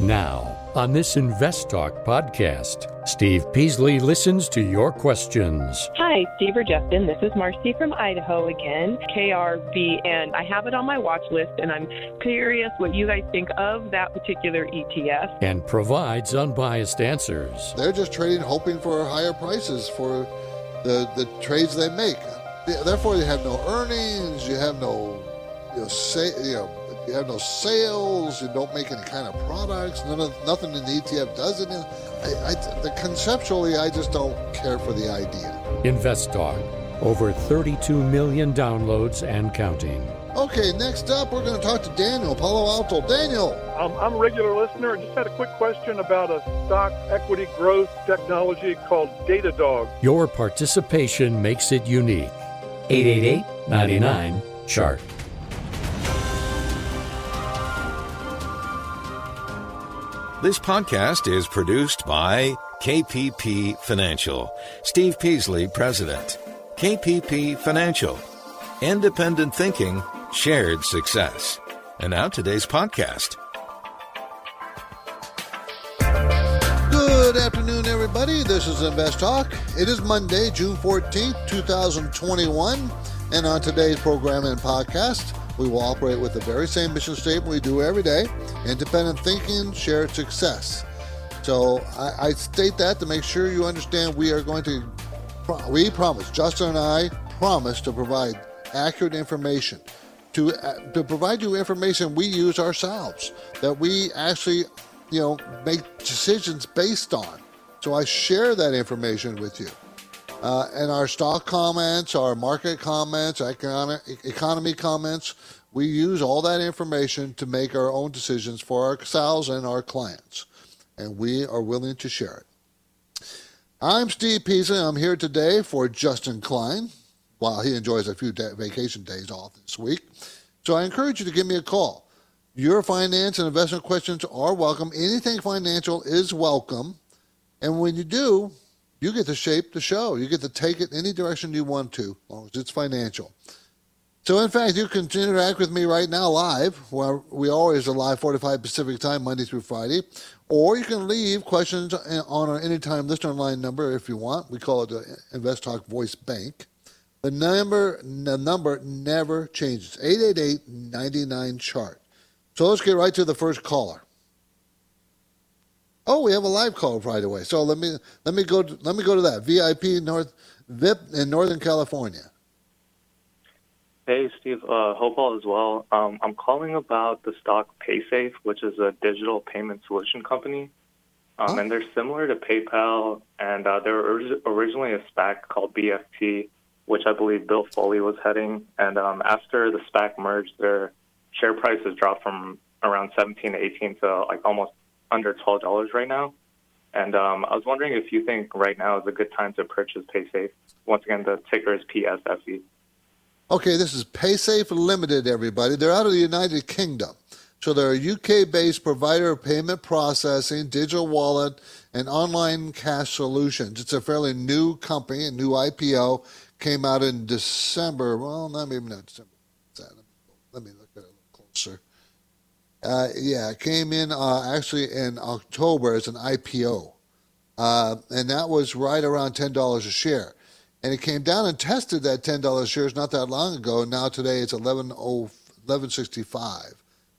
Now, on this Invest Talk podcast, Steve Peasley listens to your questions. Hi, Steve or Justin. This is Marcy from Idaho again, KRV, and I have it on my watch list, and I'm curious what you guys think of that particular ETF. And provides unbiased answers. They're just trading, hoping for higher prices for the, the trades they make. Therefore, you have no earnings, you have no, you know, say, you know you have no sales. You don't make any kind of products. None of nothing in the ETF does it. I, I, the, conceptually, I just don't care for the idea. Invest Talk, over 32 million downloads and counting. Okay, next up, we're going to talk to Daniel Palo Alto. Daniel, um, I'm a regular listener. I just had a quick question about a stock equity growth technology called Datadog. Your participation makes it unique. 888 99 chart. This podcast is produced by KPP Financial. Steve Peasley, President. KPP Financial. Independent thinking, shared success. And now today's podcast. Good afternoon, everybody. This is Invest Talk. It is Monday, June 14th, 2021. And on today's program and podcast, we will operate with the very same mission statement we do every day independent thinking, shared success. So I, I state that to make sure you understand we are going to, we promise, Justin and I promise to provide accurate information. To, uh, to provide you information we use ourselves that we actually you know make decisions based on so i share that information with you uh, and our stock comments, our market comments, economic, economy comments, we use all that information to make our own decisions for ourselves and our clients. And we are willing to share it. I'm Steve Peasley. I'm here today for Justin Klein while he enjoys a few vacation days off this week. So I encourage you to give me a call. Your finance and investment questions are welcome. Anything financial is welcome. And when you do, you get to shape the show. You get to take it any direction you want to, as long as it's financial. So, in fact, you can interact with me right now live, where we always are live 45 Pacific time, Monday through Friday. Or you can leave questions on our anytime listener line number if you want. We call it the Invest Talk Voice Bank. The number, the number never changes 888 99 chart. So let's get right to the first caller. Oh, we have a live call right away. So let me let me go to, let me go to that VIP North VIP in Northern California. Hey, Steve. Uh, hope all is well. Um, I'm calling about the stock PaySafe, which is a digital payment solution company. Um, And they're similar to PayPal, and uh, they were originally a SPAC called BFT, which I believe Bill Foley was heading. And um, after the SPAC merged, their share price has dropped from around 17 to 18 to like almost under $12 right now. And um, I was wondering if you think right now is a good time to purchase PaySafe. Once again, the ticker is PSFE. Okay, this is PaySafe Limited, everybody. They're out of the United Kingdom. So they're a UK based provider of payment processing, digital wallet, and online cash solutions. It's a fairly new company, a new IPO. Came out in December. Well, not maybe not December. Let me look at it a little closer. Uh, yeah, it came in uh, actually in October as an IPO. Uh, and that was right around $10 a share and it came down and tested that ten dollars shares not that long ago. Now today it's eleven oh eleven sixty five.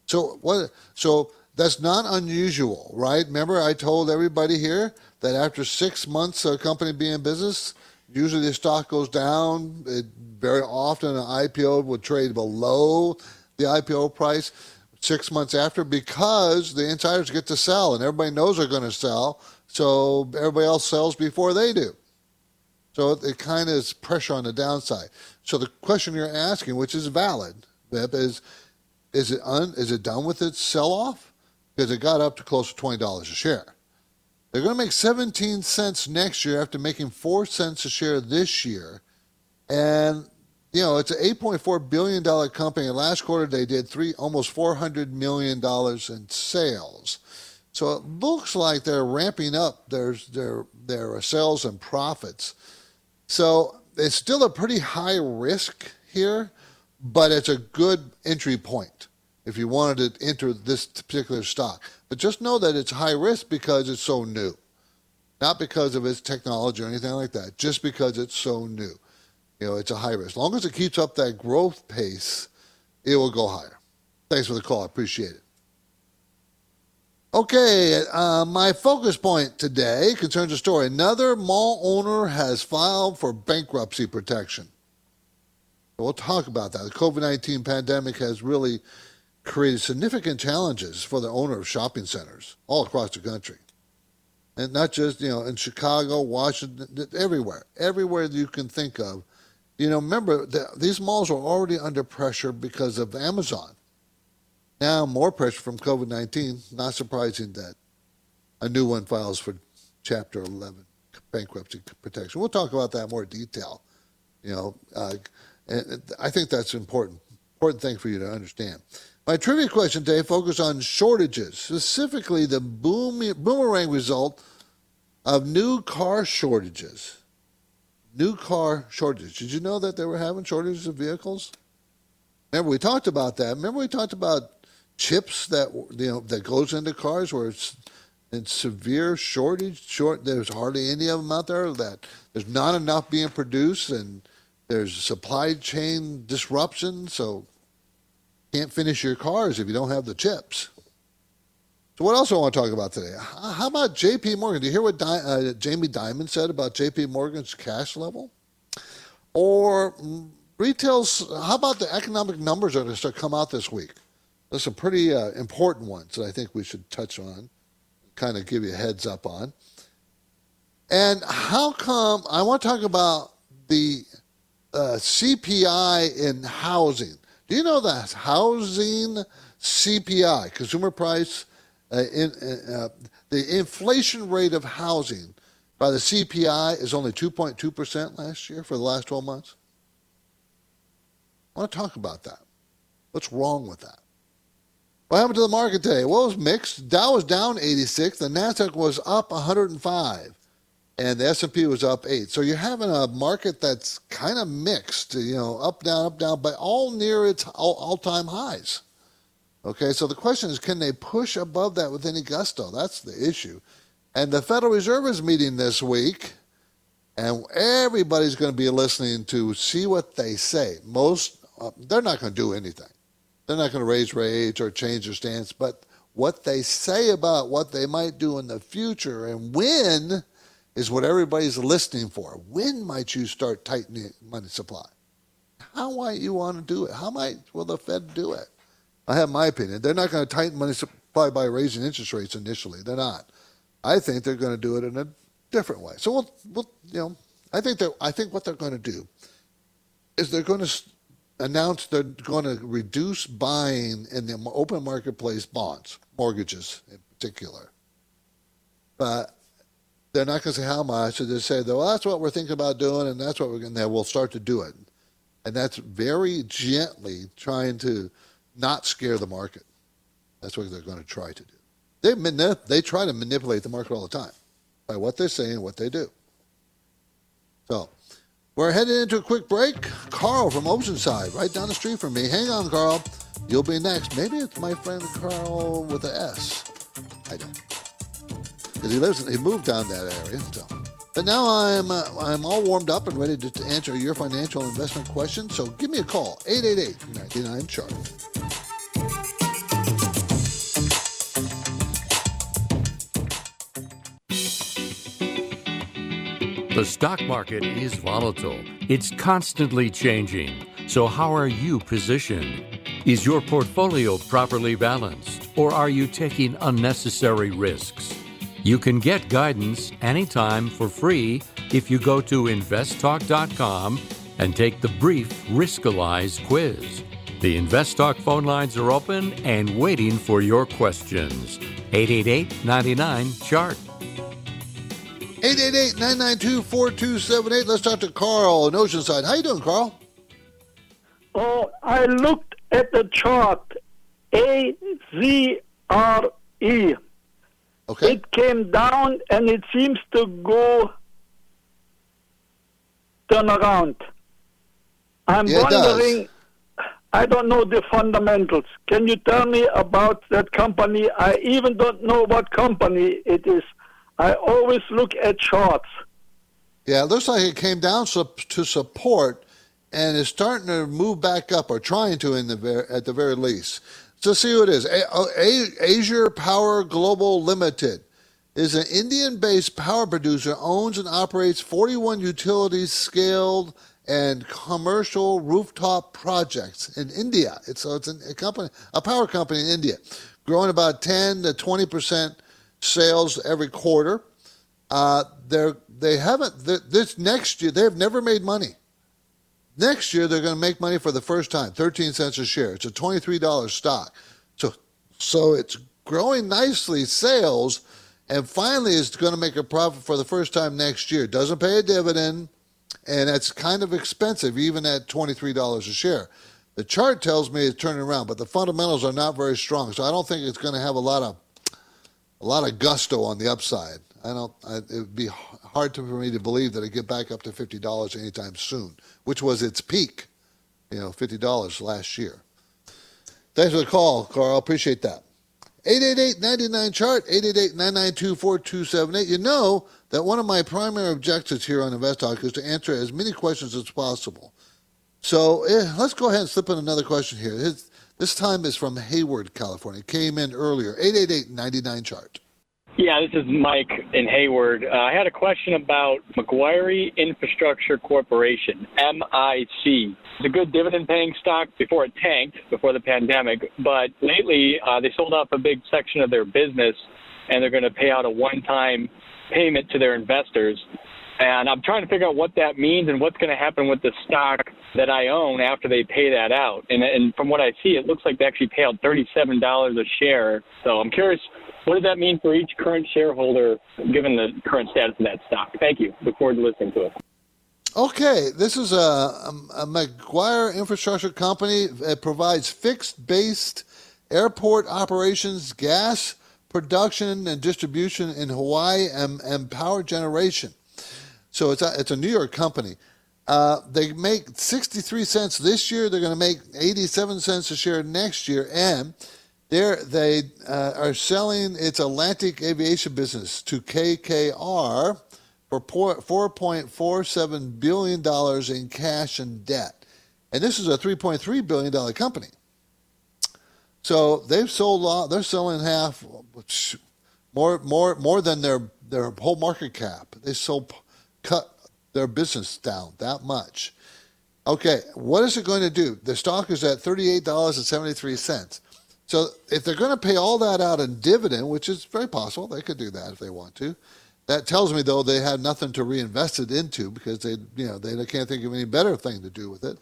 So what? So that's not unusual, right? Remember, I told everybody here that after six months of a company being in business, usually the stock goes down. It, very often, an IPO would trade below the IPO price six months after because the insiders get to sell, and everybody knows they're going to sell. So everybody else sells before they do. So it kind of is pressure on the downside. So the question you're asking, which is valid, Vip, is is it un, is it done with its sell off? Because it got up to close to twenty dollars a share. They're going to make 17 cents next year after making 4 cents a share this year. And, you know, it's an $8.4 billion company. And last quarter, they did three, almost $400 million in sales. So it looks like they're ramping up their, their, their sales and profits. So it's still a pretty high risk here, but it's a good entry point. if you wanted to enter this particular stock. But just know that it's high risk because it's so new, not because of its technology or anything like that, just because it's so new. You know, it's a high risk. As long as it keeps up that growth pace, it will go higher. Thanks for the call. I appreciate it. Okay, uh, my focus point today concerns a story. Another mall owner has filed for bankruptcy protection. We'll talk about that. The COVID 19 pandemic has really created significant challenges for the owner of shopping centers all across the country. And not just, you know, in Chicago, Washington, everywhere, everywhere you can think of. You know, remember, that these malls are already under pressure because of Amazon. Now, more pressure from COVID 19. Not surprising that a new one files for Chapter 11 bankruptcy protection. We'll talk about that in more detail. You know, uh, I think that's important important thing for you to understand. My trivia question today focuses on shortages, specifically the boom, boomerang result of new car shortages. New car shortage. Did you know that they were having shortages of vehicles? Remember we talked about that. Remember we talked about chips that you know that goes into cars where it's in severe shortage. Short, there's hardly any of them out there. That there's not enough being produced, and there's supply chain disruption. So can't finish your cars if you don't have the chips. So what else I want to talk about today? How about J.P. Morgan? Do you hear what Di- uh, Jamie Dimon said about J.P. Morgan's cash level? Or mm, retail's? How about the economic numbers that are going to start come out this week? There's some pretty uh, important ones that I think we should touch on, kind of give you a heads up on. And how come I want to talk about the uh, CPI in housing? Do you know that housing CPI, consumer price, uh, in, uh, the inflation rate of housing by the CPI is only 2.2% last year for the last 12 months? I want to talk about that. What's wrong with that? What happened to the market today? Well, it was mixed. Dow was down 86. The Nasdaq was up 105, and the S&P was up eight. So you're having a market that's kind of mixed. You know, up down, up down, but all near its all-time highs. Okay, so the question is, can they push above that with any gusto? That's the issue. And the Federal Reserve is meeting this week, and everybody's going to be listening to see what they say. Most, uh, they're not going to do anything. They're not going to raise rates or change their stance, but what they say about what they might do in the future and when is what everybody's listening for. When might you start tightening money supply? How might you want to do it? How might will the Fed do it? I have my opinion. They're not going to tighten money supply by raising interest rates initially. They're not. I think they're going to do it in a different way. So we'll, we'll you know, I think they I think what they're going to do is they're going to announce they're going to reduce buying in the open marketplace bonds, mortgages in particular. But they're not going to say how much. They just say, well, that's what we're thinking about doing, and that's what we're going to, we'll start to do it. And that's very gently trying to not scare the market. That's what they're going to try to do. They, manip- they try to manipulate the market all the time by what they say and what they do. So, we're heading into a quick break. Carl from Oceanside, right down the street from me. Hang on, Carl. You'll be next. Maybe it's my friend Carl with a S. I don't. Because he lives, he moved down that area. So. But now I'm uh, I'm all warmed up and ready to, to answer your financial investment questions. So give me a call, 888-99 chart. The stock market is volatile. It's constantly changing. So, how are you positioned? Is your portfolio properly balanced, or are you taking unnecessary risks? You can get guidance anytime for free if you go to investtalk.com and take the brief Riskalyze quiz. The InvestTalk phone lines are open and waiting for your questions. 888 99 Chart. 888-992-4278. Let's talk to Carl in Oceanside. How you doing, Carl? Oh, I looked at the chart. A Z R E. Okay. It came down and it seems to go turn around. I'm Yeah, wondering I don't know the fundamentals. Can you tell me about that company? I even don't know what company it is. I always look at charts. Yeah, it looks like it came down to support and is starting to move back up, or trying to in the ver- at the very least. So see who it is. A- oh, A- Azure Power Global Limited is an Indian-based power producer, owns and operates 41 utilities scaled and commercial rooftop projects in India. It's, so it's a company, a power company in India, growing about 10 to 20 percent sales every quarter. Uh, they're they haven't this next year. They have never made money. Next year they're going to make money for the first time, 13 cents a share. It's a $23 stock. So so it's growing nicely sales and finally it's going to make a profit for the first time next year. Doesn't pay a dividend and it's kind of expensive even at $23 a share. The chart tells me it's turning around, but the fundamentals are not very strong. So I don't think it's going to have a lot of a lot of gusto on the upside. I don't. I, it would be hard to, for me to believe that it get back up to fifty dollars anytime soon, which was its peak. You know, fifty dollars last year. Thanks for the call, Carl. Appreciate that. 888-99 chart 888-992-4278 you know that one of my primary objectives here on invest talk is to answer as many questions as possible so eh, let's go ahead and slip in another question here this time is from hayward california came in earlier 888-99 chart yeah, this is Mike in Hayward. Uh, I had a question about Macquarie Infrastructure Corporation, MIC. It's a good dividend paying stock before it tanked, before the pandemic, but lately uh, they sold off a big section of their business and they're going to pay out a one time payment to their investors. And I'm trying to figure out what that means and what's going to happen with the stock that I own after they pay that out. And, and from what I see, it looks like they actually pay out $37 a share. So I'm curious, what does that mean for each current shareholder given the current status of that stock? Thank you. Look forward to listening to it. Okay, this is a, a Macquarie Infrastructure Company. It provides fixed based airport operations, gas production and distribution in Hawaii, and, and power generation. So it's a, it's a New York company. Uh, they make 63 cents this year. They're going to make 87 cents a share next year. And they're, they uh, are selling its Atlantic aviation business to KKR for $4.47 billion in cash and debt. And this is a $3.3 billion company. So they've sold, they're selling half, more, more, more than their, their whole market cap. They sold cut their business down that much. Okay, what is it going to do? The stock is at $38.73. So if they're going to pay all that out in dividend, which is very possible, they could do that if they want to. That tells me though they had nothing to reinvest it into because they, you know, they can't think of any better thing to do with it.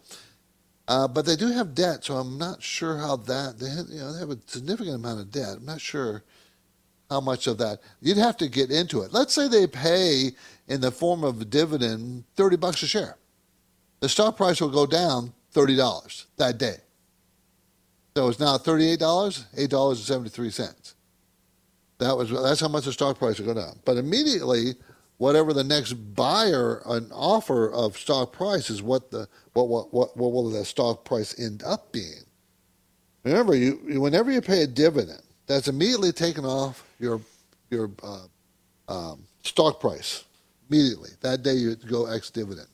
Uh, but they do have debt, so I'm not sure how that they have, you know they have a significant amount of debt. I'm not sure how much of that you'd have to get into it. Let's say they pay in the form of a dividend 30 bucks a share. The stock price will go down $30 that day. So it's now $38, $8.73. That was that's how much the stock price will go down. But immediately whatever the next buyer an offer of stock price is what the what what what what will the stock price end up being. Remember, you, you whenever you pay a dividend, that's immediately taken off your your uh, um, stock price immediately. That day you go ex dividend.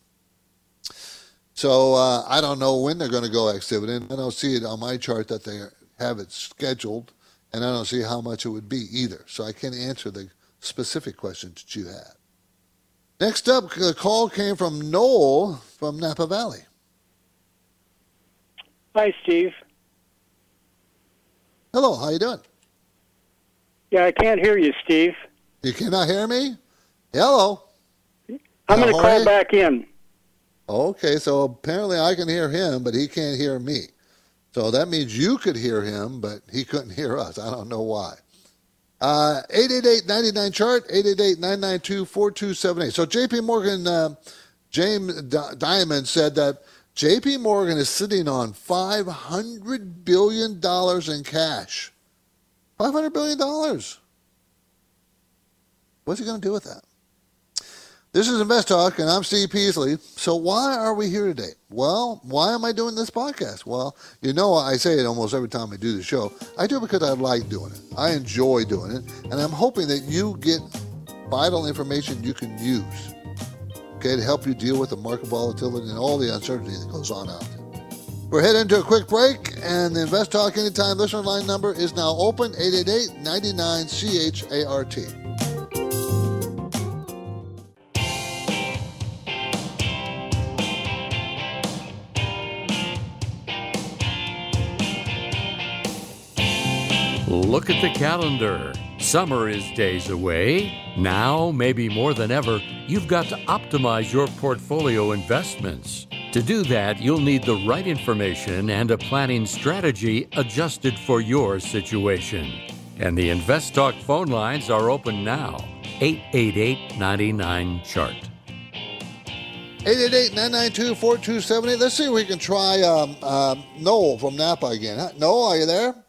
So uh, I don't know when they're going to go ex dividend. I don't see it on my chart that they have it scheduled, and I don't see how much it would be either. So I can't answer the specific questions that you had. Next up, the call came from Noel from Napa Valley. Hi, Steve. Hello, how you doing? Yeah, I can't hear you, Steve. You cannot hear me? Hello. I'm going to call back in. Okay, so apparently I can hear him, but he can't hear me. So that means you could hear him, but he couldn't hear us. I don't know why. Uh, 888-99 chart, 888-992-4278. So JP Morgan, uh, James D- Dimon said that JP Morgan is sitting on $500 billion in cash. $500 billion. What's he going to do with that? This is Invest Talk, and I'm Steve Peasley. So, why are we here today? Well, why am I doing this podcast? Well, you know, I say it almost every time I do the show. I do it because I like doing it, I enjoy doing it, and I'm hoping that you get vital information you can use, okay, to help you deal with the market volatility and all the uncertainty that goes on out there. We're heading into a quick break, and the Invest Talk Anytime listener line number is now open 888 99 CHART. Look at the calendar. Summer is days away. Now, maybe more than ever, you've got to optimize your portfolio investments. To do that, you'll need the right information and a planning strategy adjusted for your situation. And the Invest Talk phone lines are open now 888 99 Chart. 888-992-4278. Let's see if we can try um, uh, Noel from Napa again. Noel, are you there?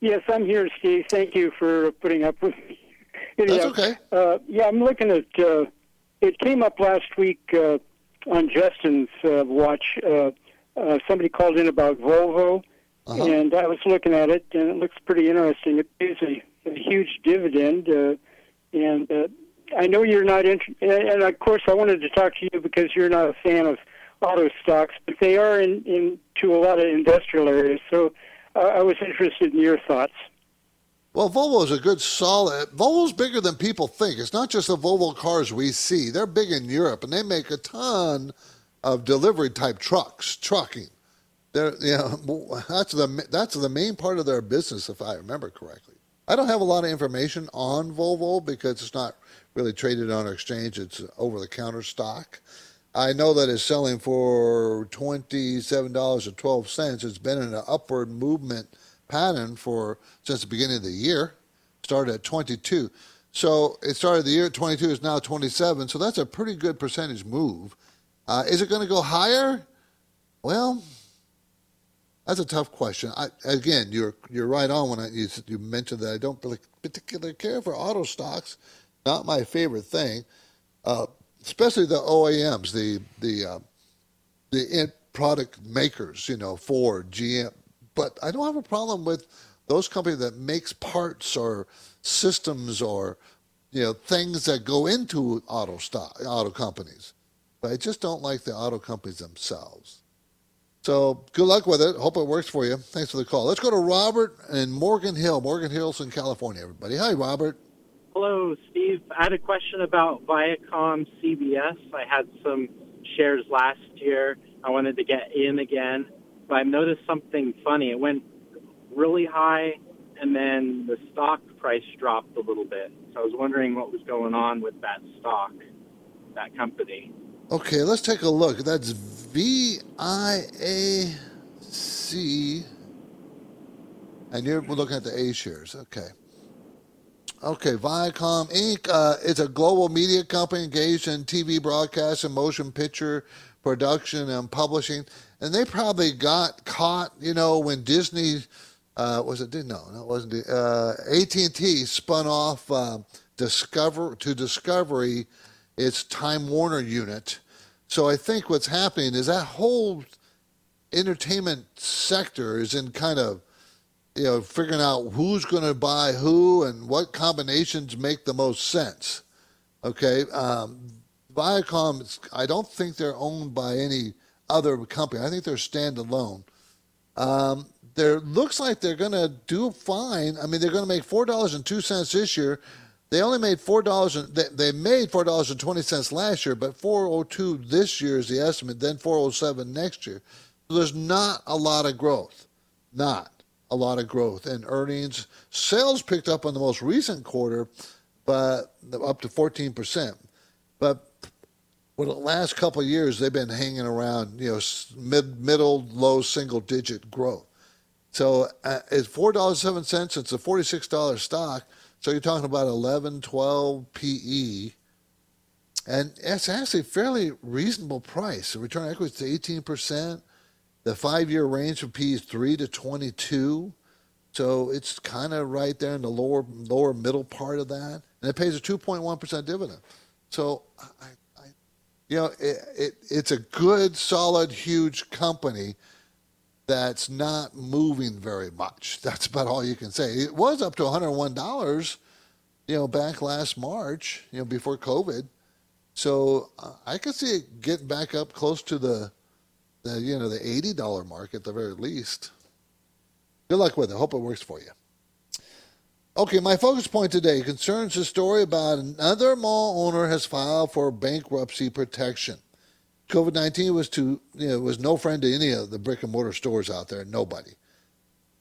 Yes, I'm here, Steve. Thank you for putting up with me. That's okay. Uh, yeah, I'm looking at. Uh, it came up last week uh, on Justin's uh, watch. Uh, uh, somebody called in about Volvo, Uh-huh. and I was looking at it, and it looks pretty interesting. It pays a, a huge dividend, uh, and uh, I know you're not interested. And of course, I wanted to talk to you because you're not a fan of auto stocks, but they are in into a lot of industrial areas. So I was interested in your thoughts. Well, Volvo is a good solid. Volvo's bigger than people think. It's not just the Volvo cars we see. They're big in Europe, and they make a ton of delivery type trucks, trucking. They're, you know, that's the that's the main part of their business, if I remember correctly. I don't have a lot of information on Volvo because it's not really traded on exchange. It's over the counter stock. I know that it's selling for twenty-seven dollars and twelve cents. It's been in an upward movement pattern for since the beginning of the year. Started at twenty-two, so it started the year at twenty-two. Is now twenty-seven. So that's a pretty good percentage move. Uh, is it going to go higher? Well, that's a tough question. I, again, you're you're right on when I, you you mentioned that I don't particularly care for auto stocks. Not my favorite thing, uh, especially the OEMs, the the uh, the end product makers. You know, Ford, GM. But I don't have a problem with those companies that makes parts or systems or you know things that go into auto stock auto companies. But I just don't like the auto companies themselves. So good luck with it. Hope it works for you. Thanks for the call. Let's go to Robert in Morgan Hill, Morgan Hills in California. Everybody, hi, Robert. Hello, Steve. I had a question about Viacom CBS. I had some shares last year. I wanted to get in again, but I noticed something funny. It went really high, and then the stock price dropped a little bit. So I was wondering what was going on with that stock, that company. Okay, let's take a look. That's V I A C, and you're looking at the A shares. Okay. Okay, Viacom Inc. Uh, is a global media company engaged in TV broadcast and motion picture production and publishing. And they probably got caught, you know, when Disney uh, was it? No, no, it wasn't. Uh, AT and T spun off uh, Discover to Discovery its Time Warner unit. So I think what's happening is that whole entertainment sector is in kind of you know figuring out who's going to buy who and what combinations make the most sense. Okay, um, Viacom. I don't think they're owned by any other company. I think they're standalone. Um, there looks like they're going to do fine. I mean, they're going to make four dollars and two cents this year. They only made four dollars. They, they made four dollars and twenty cents last year, but four oh two this year is the estimate. Then four oh seven next year. So there's not a lot of growth. Not a lot of growth in earnings. Sales picked up in the most recent quarter, but up to fourteen percent. But for the last couple years, they've been hanging around, you know, mid, middle, low single digit growth. So uh, it's four dollars seven cents. It's a forty six dollar stock. So you're talking about 11, 12 PE, and it's actually a fairly reasonable price. The return on equity is eighteen percent. The five year range for P is three to twenty two. So it's kind of right there in the lower lower middle part of that, and it pays a two point one percent dividend. So, I, I, you know, it, it, it's a good, solid, huge company that's not moving very much. That's about all you can say. It was up to $101, you know, back last March, you know, before COVID. So uh, I could see it getting back up close to the, the you know, the $80 mark at the very least. Good luck with it. Hope it works for you. Okay, my focus point today concerns a story about another mall owner has filed for bankruptcy protection. COVID nineteen was to you know was no friend to any of the brick and mortar stores out there. Nobody.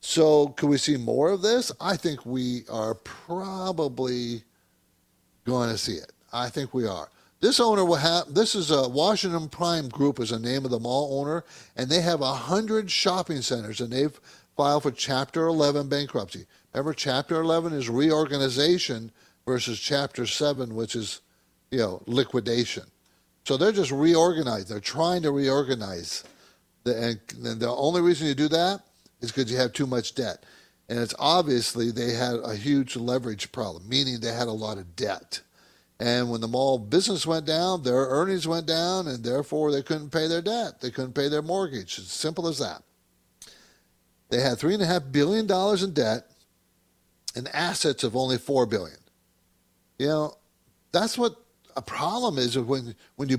So could we see more of this? I think we are probably going to see it. I think we are. This owner will have. This is a Washington Prime Group is the name of the mall owner, and they have a hundred shopping centers, and they've filed for Chapter 11 bankruptcy. Remember, Chapter 11 is reorganization versus Chapter 7, which is, you know, liquidation. So they're just reorganized. They're trying to reorganize. And the only reason you do that is because you have too much debt. And it's obviously they had a huge leverage problem, meaning they had a lot of debt. And when the mall business went down, their earnings went down, and therefore they couldn't pay their debt. They couldn't pay their mortgage. It's simple as that. They had three and a half billion dollars in debt and assets of only four billion. You know, that's what a problem is when when you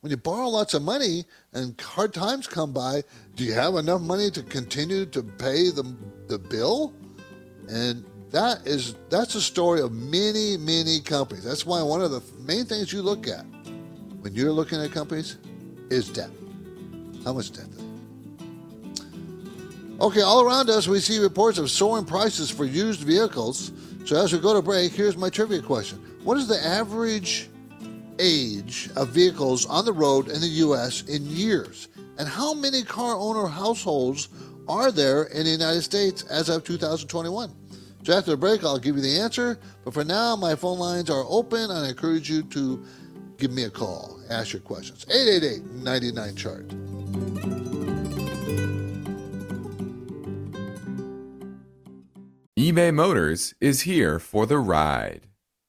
when you borrow lots of money and hard times come by, do you have enough money to continue to pay the the bill? And that is that's a story of many many companies. That's why one of the main things you look at when you're looking at companies is debt. How much debt? Okay, all around us we see reports of soaring prices for used vehicles. So as we go to break, here's my trivia question: What is the average age of vehicles on the road in the U.S. in years? And how many car owner households are there in the United States as of 2021? So after the break, I'll give you the answer. But for now, my phone lines are open, and I encourage you to give me a call. Ask your questions. 888 99 Chart. eBay Motors is here for the ride.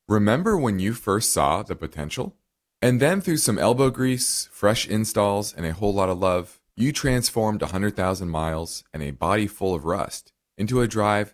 Remember when you first saw the potential? And then through some elbow grease, fresh installs, and a whole lot of love, you transformed 100,000 miles and a body full of rust into a drive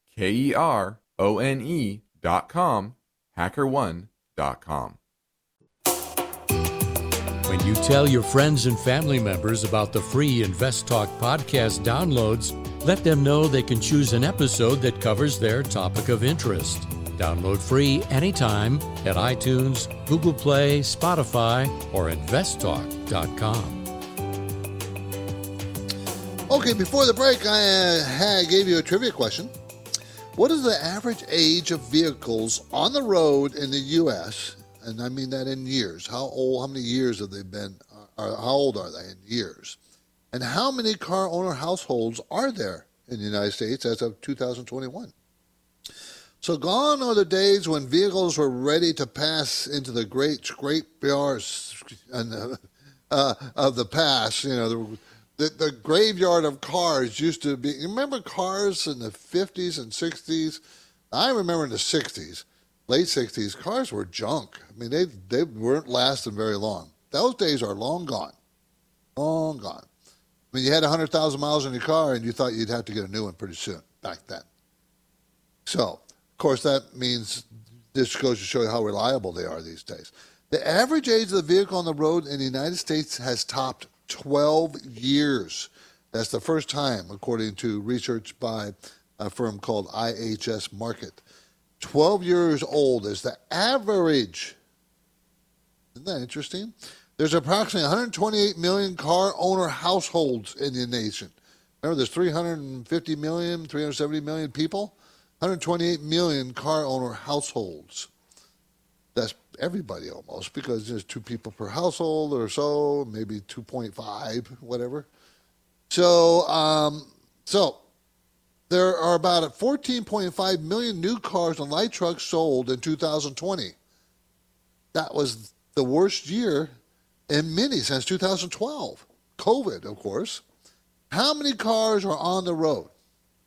K E R O N dot com. When you tell your friends and family members about the free Invest Talk podcast downloads, let them know they can choose an episode that covers their topic of interest. Download free anytime at iTunes, Google Play, Spotify, or investtalk.com. Okay, before the break, I uh, gave you a trivia question. What is the average age of vehicles on the road in the U.S.? And I mean that in years. How old? How many years have they been? Or how old are they in years? And how many car owner households are there in the United States as of 2021? So gone are the days when vehicles were ready to pass into the great scrapeyards and uh, uh, of the past. You know, the, the, graveyard of cars used to be. Remember cars in the 50s and 60s? I remember in the 60s, late 60s, cars were junk. I mean, they, they weren't lasting very long. Those days are long gone. Long gone. I mean, you had 100,000 miles in your car and you thought you'd have to get a new one pretty soon back then. So, of course, that means this goes to show you how reliable they are these days. The average age of the vehicle on the road in the United States has topped 12 years. That's the first time, according to research by a firm called IHS Markit. 12 years old is the average. Isn't that interesting? There's approximately 128 million car owner households in the nation. Remember, there's 350 million, 370 million people. 128 million car owner households. Everybody almost because there's two people per household or so, maybe 2.5, whatever. So, um, so there are about 14.5 million new cars and light trucks sold in 2020. That was the worst year in many since 2012. COVID, of course. How many cars are on the road?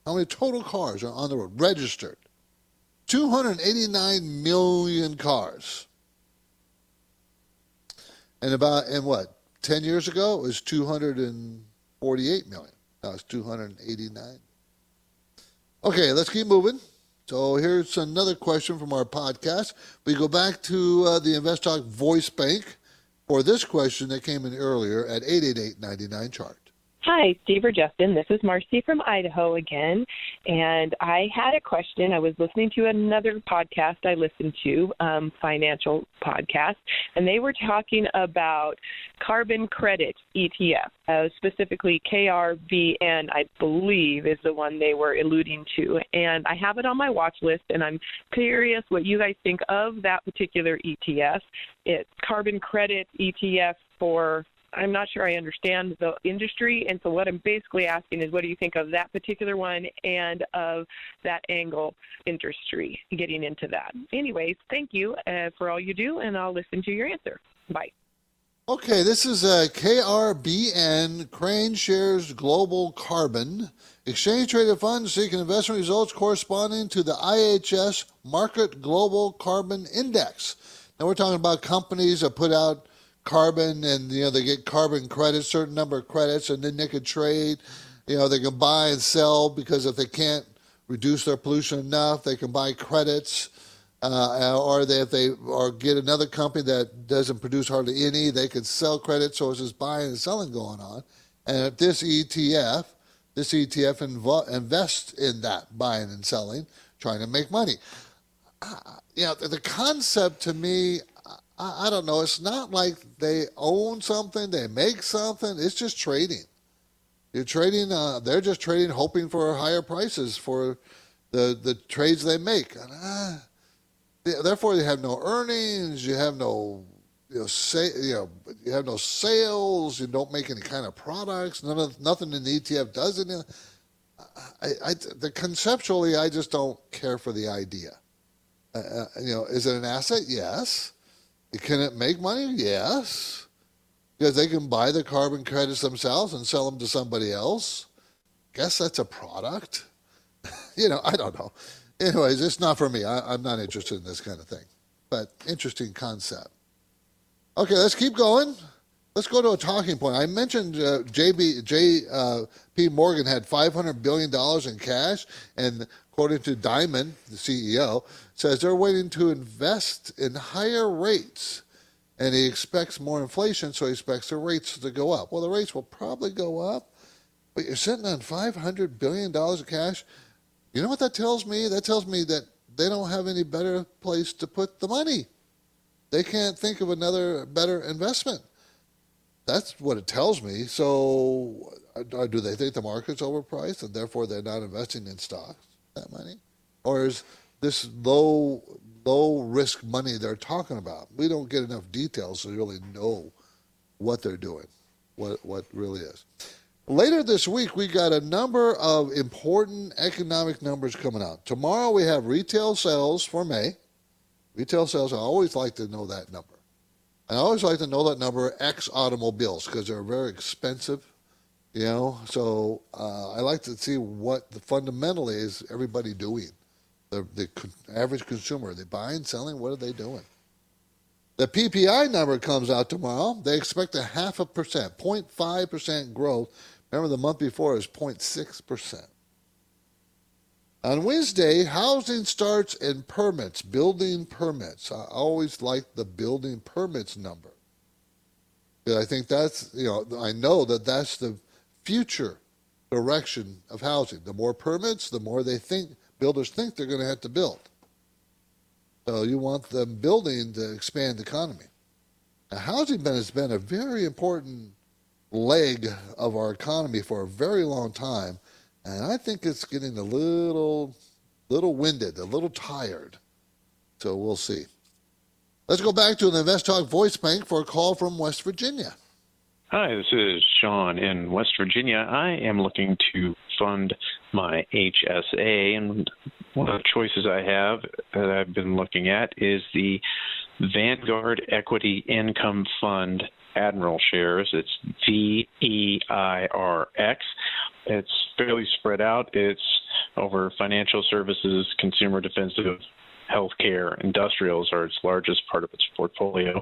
How many total cars are on the road registered? 289 million cars. And about, and what, 10 years ago, it was 248 million. Now it's 289. Okay, let's keep moving. So here's another question from our podcast. We go back to uh, the InvestTalk Voice Bank for this question that came in earlier at 888 99 chart. Hi, Steve or Justin. This is Marcy from Idaho again. And I had a question. I was listening to another podcast I listened to, um, financial podcast, and they were talking about carbon credit ETF, uh, specifically KRVN, I believe, is the one they were alluding to. And I have it on my watch list, and I'm curious what you guys think of that particular ETF. It's carbon credit ETF for I'm not sure I understand the industry. And so, what I'm basically asking is, what do you think of that particular one and of that angle industry getting into that? Anyways, thank you uh, for all you do, and I'll listen to your answer. Bye. Okay, this is a uh, KRBN, KraneShares Global Carbon, exchange traded fund seeking investment results corresponding to the IHS Markit Global Carbon Index. Now, we're talking about companies that put out carbon and you know they get carbon credits certain number of credits and then they can trade you know they can buy and sell because if they can't reduce their pollution enough they can buy credits uh, or they, if they or get another company that doesn't produce hardly any they can sell credits so it's just buying and selling going on. And if this etf this etf invo- invests in that buying and selling trying to make money. Uh, you know the, the concept to me I, I don't know. It's not like they own something, they make something. It's just trading. You're trading. Uh, they're just trading, hoping for higher prices for the the trades they make. And, uh, therefore, you have no earnings. You have no you know, say, you know, you have no sales. You don't make any kind of products. None of nothing in the ETF does it. I, I, the conceptually, I just don't care for the idea. Uh, uh you know, is it an asset? Yes. Can it make money? Yes. Because they can buy the carbon credits themselves and sell them to somebody else. Guess that's a product. you know, I don't know. Anyways, it's not for me. I, am not interested in this kind of thing. But interesting concept. Okay, let's keep going. Let's go to a talking point. I mentioned uh, JB, J.P. Uh, Morgan had $500 billion in cash, and according to Dimon, the CEO, says they're waiting to invest in higher rates. And he expects more inflation, so he expects the rates to go up. Well, the rates will probably go up, but you're sitting on $500 billion of cash. You know what that tells me? That tells me that they don't have any better place to put the money. They can't think of another better investment. That's what it tells me. So, uh, do they think the market's overpriced and therefore they're not investing in stocks that money, or is this low low risk money they're talking about? We don't get enough details to really know what they're doing, what what really is. Later this week, we got a number of important economic numbers coming out. Tomorrow, we have retail sales for May. Retail sales, I always like to know that number. I always like to know that number X automobiles because they're very expensive, you know. So uh, I like to see what the fundamentally is everybody doing. The, the average consumer, are they buying, selling? What are they doing? The PPI number comes out tomorrow. They expect a half a percent, 0.5 percent growth Remember, the month before is 0.6%. On Wednesday, housing starts and permits, building permits. I always like the building permits number. I think that's, you know, I know that that's the future direction of housing. The more permits, the more they think, builders think they're going to have to build. So you want them building to expand the economy. Now, housing has been a very important leg of our economy for a very long time, and I think it's getting a little, little winded, a little tired. So we'll see. Let's go back to the Invest Talk Voice Bank for a call from West Virginia. Hi, this is Sean in West Virginia. I am looking to fund my HSA, and one of the choices I have that I've been looking at is the Vanguard Equity Income Fund Admiral shares. It's V E I R X. It's fairly spread out. It's over financial services, consumer defensive, healthcare, industrials are its largest part of its portfolio.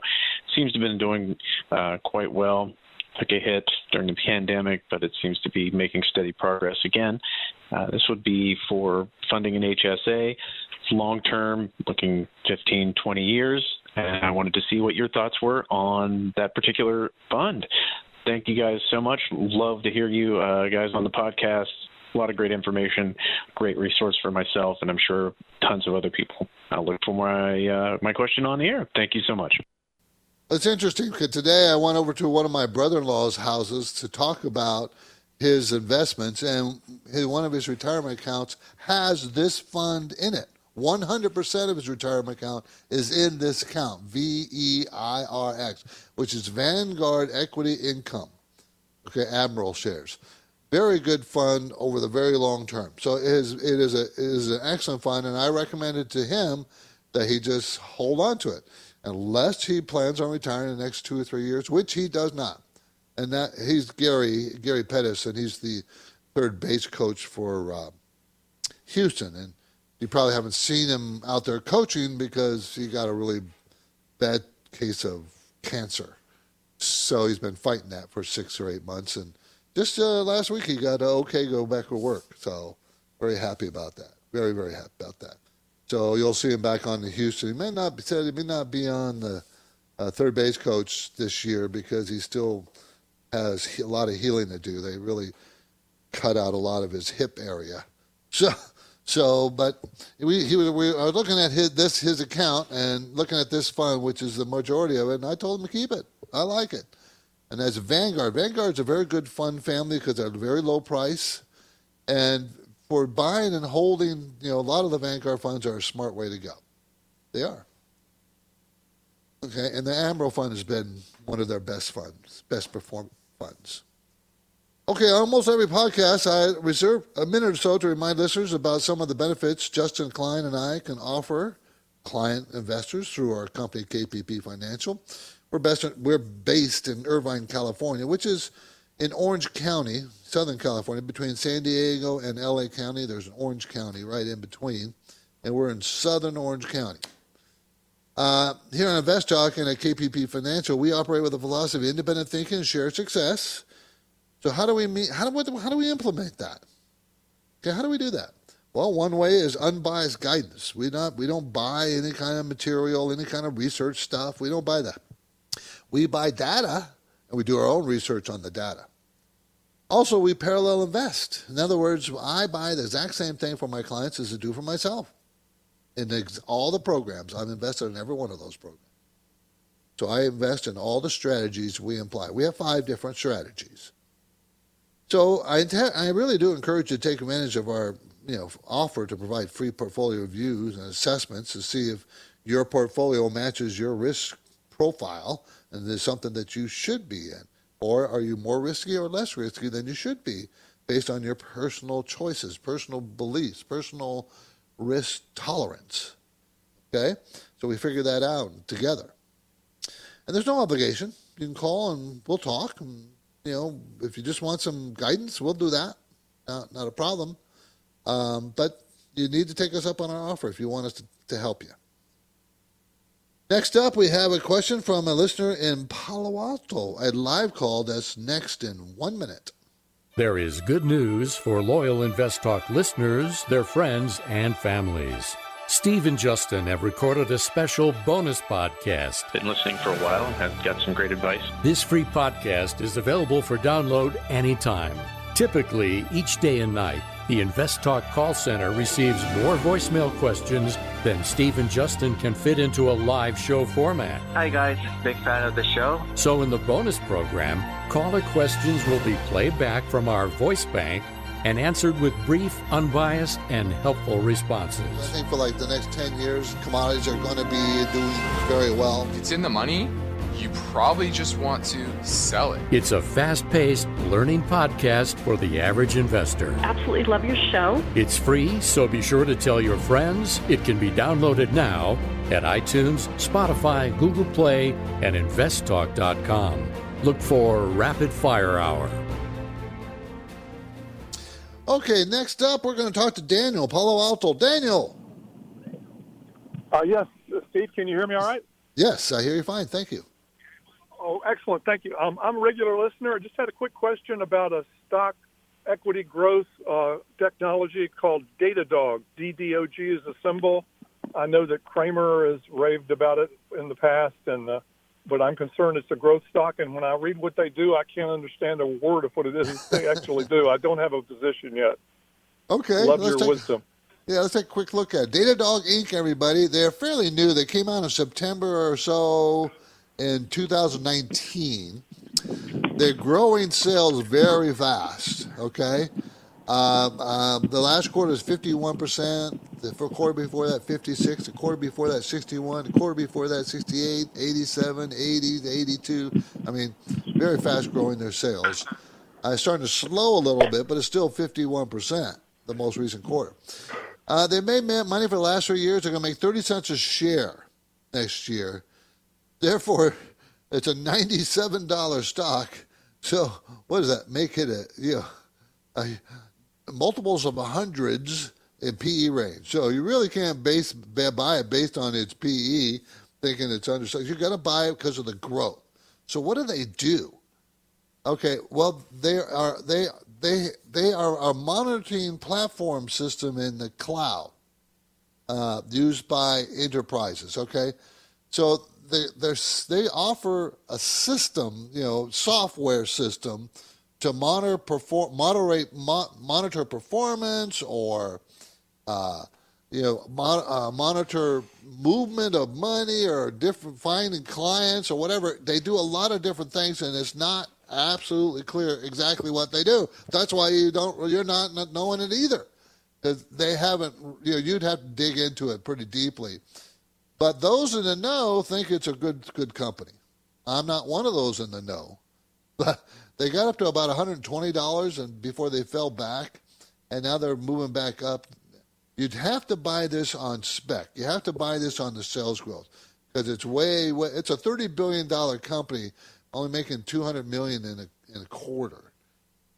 Seems to have been doing uh, quite well. Took a hit during the pandemic, but it seems to be making steady progress again. Uh, this would be for funding an HSA, long term, looking 15, 20 years and I wanted to see what your thoughts were on that particular fund. Thank you guys so much. Love to hear you uh, guys on the podcast. A lot of great information, great resource for myself, and I'm sure tons of other people. I'll look for my uh, my question on the air. Thank you so much. It's interesting because today I went over to one of my brother-in-law's houses to talk about his investments, and his, one of his retirement accounts has this fund in it. 100% of his retirement account is in this account, V E I R X, which is Vanguard Equity Income, okay, Admiral shares. Very good fund over the very long term. So it is, it is, a, it is an excellent fund, and I recommended to him that he just hold on to it unless he plans on retiring in the next two or three years, which he does not. And that he's Gary Gary Pettis, and he's the third base coach for uh, Houston, and you probably haven't seen him out there coaching because he got a really bad case of cancer. So he's been fighting that for six or eight months. And just uh, last week, he got a okay go back to work. So very happy about that. Very, very happy about that. So you'll see him back on the Houston. He may not be said he may not be on the uh, third base coach this year because he still has a lot of healing to do. They really cut out a lot of his hip area. So so, but we, he, was, we are looking at his, this his account and looking at this fund, which is the majority of it, and I told him to keep it. I like it. And as a Vanguard, Vanguard's a very good fund family because they're a very low price, and for buying and holding, you know, a lot of the Vanguard funds are a smart way to go. They are. Okay, and the Admiral Fund has been one of their best funds, best perform funds. Okay, almost every podcast, I reserve a minute or so to remind listeners about some of the benefits Justin Klein and I can offer client investors through our company, KPP Financial. We're, best, we're based in Irvine, California, which is in Orange County, Southern California, between San Diego and LA County. There's an Orange County right in between, and we're in Southern Orange County. Uh, here on Invest Talk and at KPP Financial, we operate with a philosophy of independent thinking and shared success. So how do we meet, how do, how do we implement that? Okay, how do we do that? Well, one way is unbiased guidance. We not we don't buy any kind of material, any kind of research stuff. We don't buy that. We buy data and we do our own research on the data. Also, we parallel invest. In other words, I buy the exact same thing for my clients as I do for myself. In all the programs, I've invested in every one of those programs. So I invest in all the strategies we imply. We have five different strategies. So I, I really do encourage you to take advantage of our you know, offer to provide free portfolio reviews and assessments to see if your portfolio matches your risk profile and is something that you should be in. Or are you more risky or less risky than you should be based on your personal choices, personal beliefs, personal risk tolerance? Okay? So we figure that out together. And there's no obligation. You can call and we'll talk. And you know, if you just want some guidance, we'll do that. Not, not a problem. Um, but you need to take us up on our offer if you want us to, to help you. Next up, we have a question from a listener in Palo Alto, a live call that's next in one minute. There is good news for loyal Invest Talk listeners, their friends, and families. Steve and Justin have recorded a special bonus podcast. Been listening for a while and have got some great advice. This free podcast is available for download anytime. Typically, each day and night, the Invest Talk call center receives more voicemail questions than Steve and Justin can fit into a live show format. Hi, guys. Big fan of the show. So, in the bonus program, caller questions will be played back from our voice bank and answered with brief, unbiased, and helpful responses. I think for like the next 10 years, commodities are going to be doing very well. If it's in the money, you probably just want to sell it. It's a fast paced learning podcast for the average investor. Absolutely love your show. It's free, so be sure to tell your friends. It can be downloaded now at iTunes, Spotify, Google Play, and investtalk.com. Look for Rapid Fire Hour. Okay, next up, we're going to talk to Daniel, Palo Alto. Daniel. Uh, yes, Steve, can you hear me all right? Yes, I hear you fine. Thank you. Oh, excellent. Thank you. Um, I'm a regular listener. I just had a quick question about a stock equity growth uh, technology called Datadog. DDOG is a symbol. I know that Cramer has raved about it in the past, and uh, but I'm concerned it's a growth stock. And when I read what they do, I can't understand a word of what it is they actually do. I don't have a position yet. Okay, love your take, wisdom. Yeah, let's take a quick look at. Datadog Inc. Everybody, they're fairly new. They came out in September or so in 2019. They're growing sales very fast. Okay. Um, um, the last quarter is 51%. The quarter before that, 56. The quarter before that, 61. The quarter before that, 68, 87, 80, 82. I mean, very fast growing their sales. Uh, starting to slow a little bit, but it's still 51%, the most recent quarter. Uh, they made money for the last three years. They're going to make 30 cents a share next year. Therefore, it's a $97 stock. So, what does that make it? A, you know, a, multiples of hundreds in PE range. So you really can't base buy it based on its PE, thinking it's undersized. You got to buy it because of the growth. So what do they do? Okay, well they are they they they are a monitoring platform system in the cloud uh, used by enterprises. Okay, so they they offer a system, you know, software system to monitor perform, moderate mo- monitor performance or uh, you know uh, monitor movement of money or different finding clients or whatever. They do a lot of different things, and it's not absolutely clear exactly what they do. That's why you don't you're not, not knowing it either they haven't. You know, you'd have to dig into it pretty deeply. But those in the know think it's a good good company. I'm not one of those in the know. But they got up to about $120 and before they fell back, and now they're moving back up. You'd have to buy this on spec. You have to buy this on the sales growth because it's way, way it's a $30 billion company only making 200 million in a, in a quarter.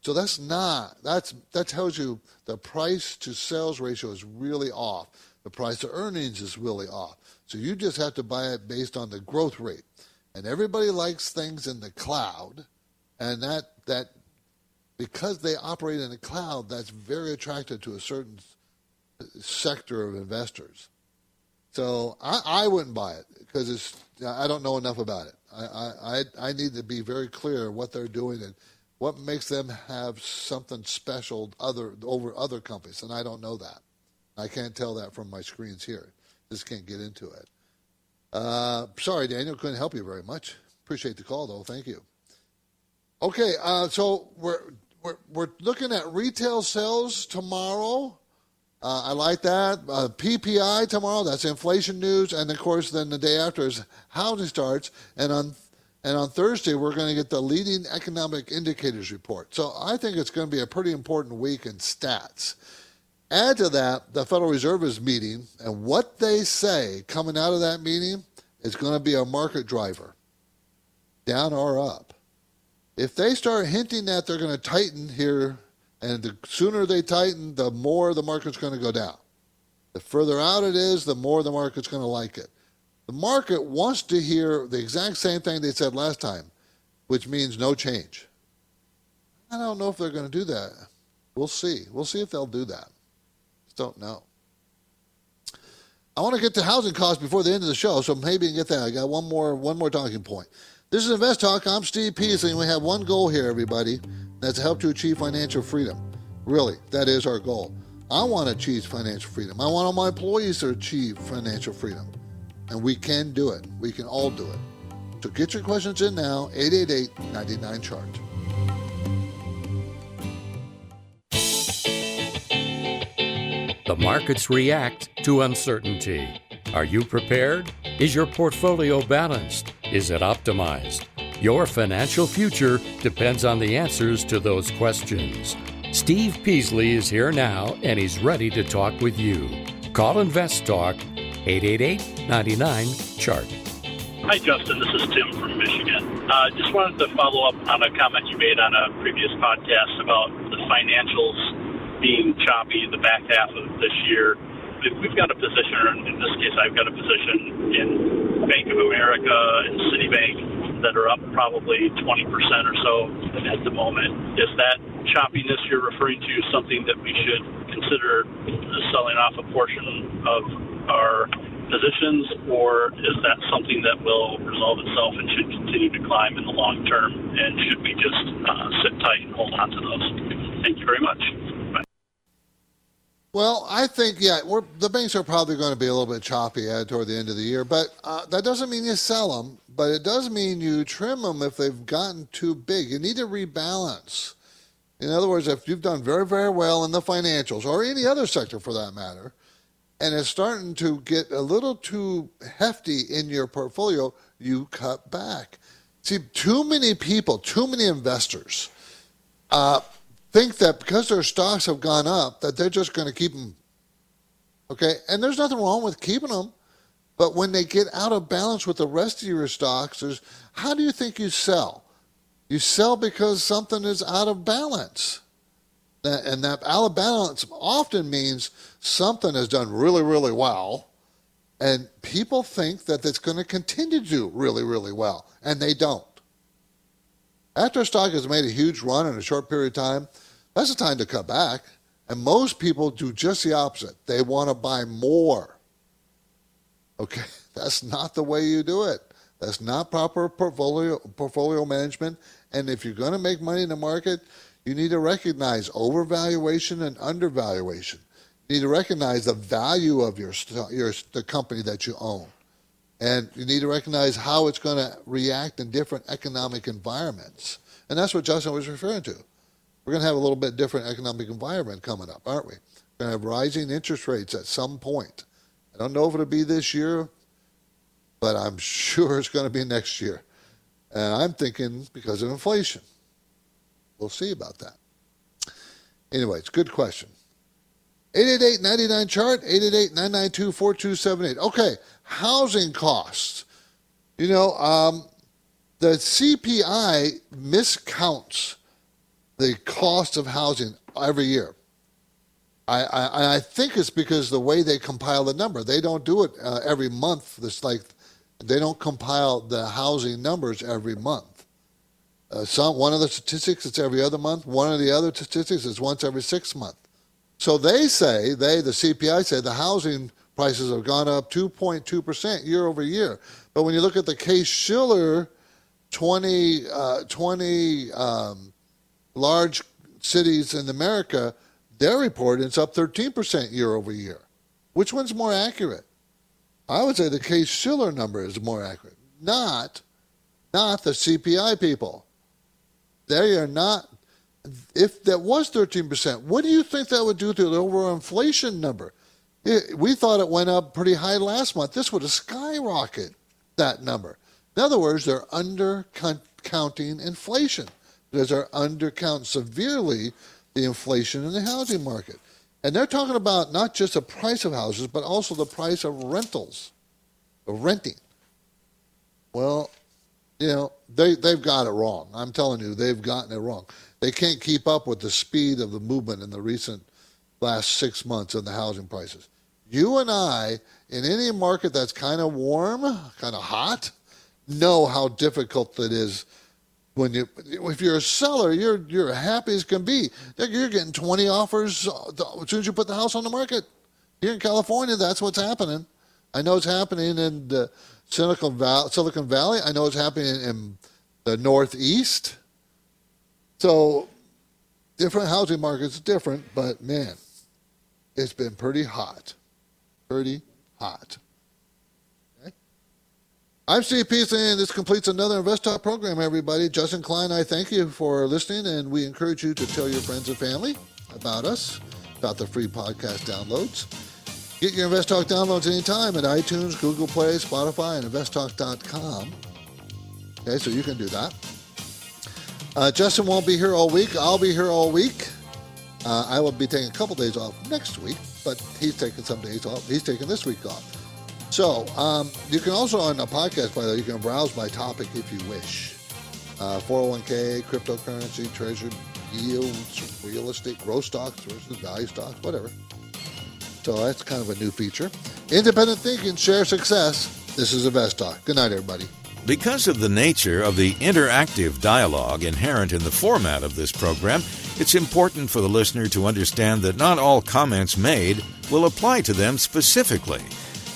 So that's not that's that tells you the price to sales ratio is really off. The price of earnings is really off. So you just have to buy it based on the growth rate. And everybody likes things in the cloud, and that that because they operate in the cloud, that's very attractive to a certain sector of investors. So I, I wouldn't buy it because it's I don't know enough about it. I, I I need to be very clear what they're doing and what makes them have something special other over other companies, and I don't know that. I can't tell that from my screens here. Just can't get into it. Uh, sorry, Daniel, couldn't help you very much. Appreciate the call, though. Thank you. Okay, uh, so we're, we're we're looking at retail sales tomorrow. Uh, I like that. Uh, PPI tomorrow. That's inflation news, and of course, then the day after is housing starts, and on and on Thursday we're going to get the leading economic indicators report. So I think it's going to be a pretty important week in stats. Add to that, the Federal Reserve is meeting, and what they say coming out of that meeting is going to be a market driver, down or up. If they start hinting that they're going to tighten here, and the sooner they tighten, the more the market's going to go down. The further out it is, the more the market's going to like it. The market wants to hear the exact same thing they said last time, which means no change. I don't know if they're going to do that. We'll see. We'll see if they'll do that Just don't know. I want to get to housing costs before the end of the show, so maybe you can get that. I got one more one more talking point. This is Invest Talk. I'm Steve Peasley, and we have one goal here, everybody. That's to help you achieve financial freedom. Really, that is our goal. I want to achieve financial freedom. I want all my employees to achieve financial freedom. And we can do it. We can all do it. So get your questions in now, 888 99 Chart. The markets react to uncertainty. Are you prepared? Is your portfolio balanced? Is it optimized? Your financial future depends on the answers to those questions. Steve Peasley is here now and he's ready to talk with you. Call Invest Talk 888 99 Chart. Hi, Justin. This is Tim from Michigan. Uh, just wanted to follow up on a comment you made on a previous podcast about the financials being choppy in the back half of this year. We've got a position, or in this case, I've got a position in Bank of America and Citibank that are up probably 20% or so at the moment. Is that choppiness you're referring to something that we should consider selling off a portion of our positions, or is that something that will resolve itself and should continue to climb in the long term? And should we just uh, sit tight and hold on to those? Thank you very much. Well, I think yeah, the banks are probably going to be a little bit choppy toward the end of the year, but uh, that doesn't mean you sell them. But it does mean you trim them if they've gotten too big. You need to rebalance. In other words, if you've done very very well in the financials or any other sector for that matter, and it's starting to get a little too hefty in your portfolio, you cut back. See, too many people, too many investors. Uh, think that because their stocks have gone up, that they're just going to keep them. Okay, and there's nothing wrong with keeping them, but when they get out of balance with the rest of your stocks, there's how do you think you sell? You sell because something is out of balance. And that out of balance often means something has done really, really well, and people think that it's going to continue to do really, really well, and they don't. After a stock has made a huge run in a short period of time, that's the time to cut back. And most people do just the opposite. They want to buy more. Okay, that's not the way you do it. That's not proper portfolio portfolio management. And if you're going to make money in the market, you need to recognize overvaluation and undervaluation. You need to recognize the value of your your the company that you own, and you need to recognize how it's going to react in different economic environments. And that's what Justin was referring to. We're going to have a little bit different economic environment coming up, aren't we? We're going to have rising interest rates at some point. I don't know if it'll be this year, but I'm sure it's going to be next year. And I'm thinking because of inflation. We'll see about that. Anyway, it's a good question. 888-99 chart 888-992-4278 okay housing costs you know um, the cpi miscounts the cost of housing every year. I, I, I think it's because the way they compile the number. They don't do it uh, every month. It's like they don't compile the housing numbers every month. Uh, some one of the statistics it's every other month. One of the other statistics is once every six months. So they say they the CPI say the housing prices have gone up 2.2 percent year over year. But when you look at the Case Shiller 20, uh, 20 um, large cities in America, their report it's up 13 percent year over year. Which one's more accurate? I would say the Case Shiller number is more accurate, not not the CPI people. They are not. If that was 13%, what do you think that would do to the overall inflation number? It, we thought it went up pretty high last month. This would have skyrocketed that number. In other words, they're undercounting inflation because they're undercounting severely the inflation in the housing market. And they're talking about not just the price of houses, but also the price of rentals, of renting. Well, you know, they, they've got it wrong. I'm telling you, they've gotten it wrong. They can't keep up with the speed of the movement in the recent last six months of the housing prices. You and I, in any market that's kind of warm, kind of hot, know how difficult it is when you if you're a seller you're you're happy as can be. You're getting 20 offers uh, as soon as you put the house on the market. Here in california that's what's happening. I know it's happening in the silicon valley, silicon valley. I know it's happening in the northeast. So different housing markets are different but man it's been pretty hot. Pretty hot I'm Steve Peasley, and this completes another Invest Talk program, everybody. Justin Klein, I thank you for listening, and we encourage you to tell your friends and family about us, about the free podcast downloads. Get your Invest Talk downloads anytime at iTunes, Google Play, Spotify, and investtalk.com. Okay, so you can do that. Uh, Justin won't be here all week. I'll be here all week. Uh, I will be taking a couple days off next week, but he's taking some days off. He's taking this week off. So um, you can also on the podcast, by the way, you can browse by topic if you wish. Uh, 401k, cryptocurrency, treasury yields, real estate, growth stocks versus value stocks, whatever. So that's kind of a new feature. Independent thinking, share success. This is Invest Talk. Good night, everybody. Because of the nature of the interactive dialogue inherent in the format of this program, it's important for the listener to understand that not all comments made will apply to them specifically.